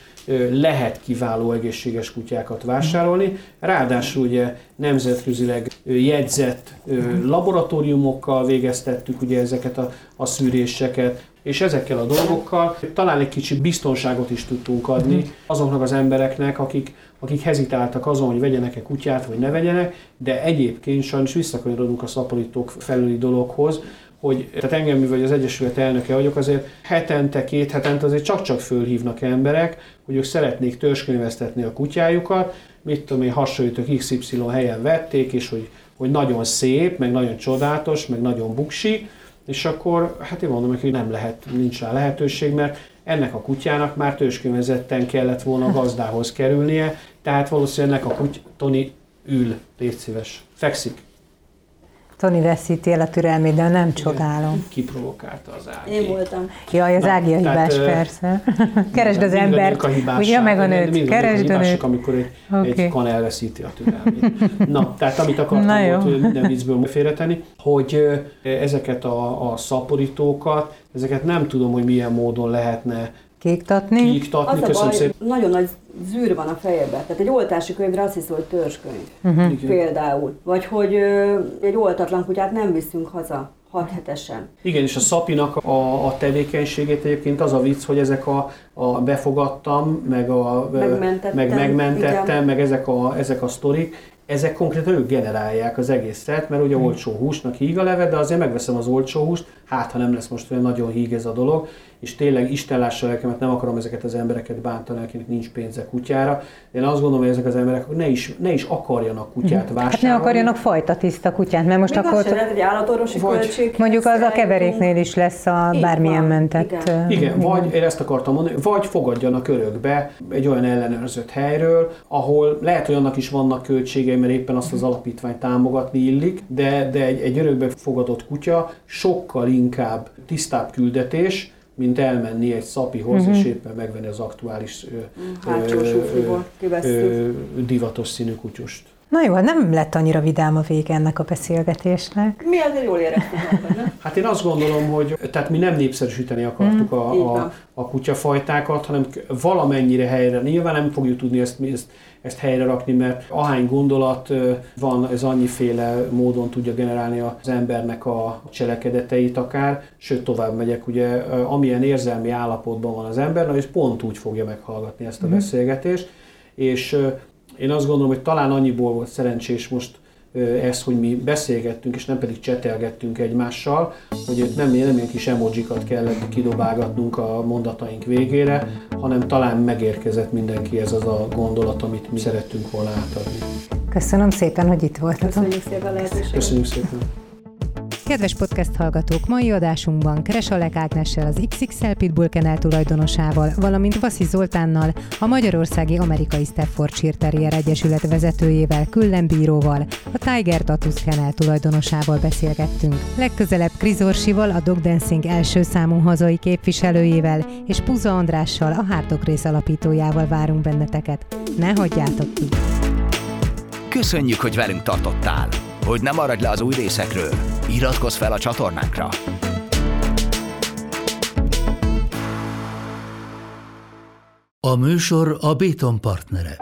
lehet kiváló egészséges kutyákat vásárolni. Ráadásul ugye nemzetközileg jegyzett laboratóriumokkal végeztettük ugye ezeket a, a szűréseket, és ezekkel a dolgokkal talán egy kicsi biztonságot is tudtunk adni azoknak az embereknek, akik, akik hezitáltak azon, hogy vegyenek-e kutyát, vagy ne vegyenek, de egyébként sajnos visszakanyarodunk a szaporítók felüli dologhoz, hogy tehát engem, mivel az Egyesület elnöke vagyok, azért hetente, két hetente azért csak-csak fölhívnak emberek, hogy ők szeretnék törzskönyvesztetni a kutyájukat, mit tudom én, hasonlítok XY helyen vették, és hogy, hogy nagyon szép, meg nagyon csodálatos, meg nagyon buksi, és akkor hát én mondom, hogy nem lehet, nincs rá lehetőség, mert ennek a kutyának már törzskönyvezetten kellett volna gazdához kerülnie, tehát valószínűleg ennek a kuty... Tony ül, légy szíves, fekszik. Tony veszíti el a türelmét, de nem csodálom. Kiprovokálta az Ági. Én voltam. Jaj, az Ági a hibás, tehát, persze. Keresd az embert, ugye meg a nőt, keresd a nőt. amikor egy, okay. egy kan elveszíti a türelmét. Na, tehát amit akartam volt minden viccből félretenni, hogy ezeket a, a szaporítókat, ezeket nem tudom, hogy milyen módon lehetne Kiiktatni? Kiiktatni, az köszönöm szépen. Nagyon nagy zűr van a fejében. Tehát egy oltási könyvre azt hiszem, hogy törzskönyv. Uh-huh. Például. Vagy hogy ö, egy oltatlan kutyát nem viszünk haza hat hetesen. Igen, és a szapinak a, a tevékenységét egyébként az a vicc, hogy ezek a, a befogadtam, meg, a, megmentettem, meg megmentettem, igen. meg ezek a, ezek a sztorik, ezek konkrétan ők generálják az egészet, mert ugye hmm. olcsó húsnak híg a leve, de azért megveszem az olcsó húst, hát ha nem lesz most olyan nagyon híg ez a dolog, és tényleg Isten lássa lelkemet, nem akarom ezeket az embereket bántani, akinek nincs pénze kutyára. Én azt gondolom, hogy ezek az emberek ne is, ne is akarjanak kutyát vásárolni. Hát ne akarjanak fajta tiszta kutyát, mert most Még akkor... Az lehet, egy állatorvosi vagy, költség. Mondjuk az a keveréknél is lesz a bármilyen van. mentett. Igen. igen, vagy én ezt akartam mondani, vagy fogadjanak örökbe egy olyan ellenőrzött helyről, ahol lehet, hogy annak is vannak költségei, mert éppen azt az alapítványt támogatni illik, de, de egy, egy örökbe fogadott kutya sokkal inkább tisztább küldetés, mint elmenni egy szapihoz, uh-huh. és éppen megvenni az aktuális ö, divatos színű kutyust. Na jó, hát nem lett annyira vidám a vége ennek a beszélgetésnek. Mi azért jól éreztük Hát én azt gondolom, hogy tehát mi nem népszerűsíteni akartuk a, a, a kutyafajtákat, hanem valamennyire helyre. Nyilván nem fogjuk tudni ezt, ezt, ezt helyre rakni, mert ahány gondolat van, ez annyiféle módon tudja generálni az embernek a cselekedeteit akár, sőt tovább megyek, ugye amilyen érzelmi állapotban van az ember, na és pont úgy fogja meghallgatni ezt a mm. beszélgetést, és én azt gondolom, hogy talán annyiból volt szerencsés most ez, hogy mi beszélgettünk, és nem pedig csetelgettünk egymással, hogy itt nem, nem ilyen kis emojikat kellett kidobálgatnunk a mondataink végére, hanem talán megérkezett mindenki ez az a gondolat, amit mi szerettünk volna átadni. Köszönöm szépen, hogy itt voltatok. Köszönjük szépen lehetőséget. Köszönjük szépen. Kedves podcast hallgatók, mai adásunkban Kresalek Ágnessel az XXL Pitbull Kennel tulajdonosával, valamint Vaszi Zoltánnal, a Magyarországi Amerikai Staffordshire Terrier Egyesület vezetőjével, Küllenbíróval, a Tiger Tatus Kennel tulajdonosával beszélgettünk. Legközelebb Krizorsival, a Dog Dancing első számú hazai képviselőjével, és Puza Andrással, a Hardok rész alapítójával várunk benneteket. Ne hagyjátok ki! Köszönjük, hogy velünk tartottál! Hogy ne maradj le az új részekről, iratkozz fel a csatornánkra! A műsor a Béton partnere.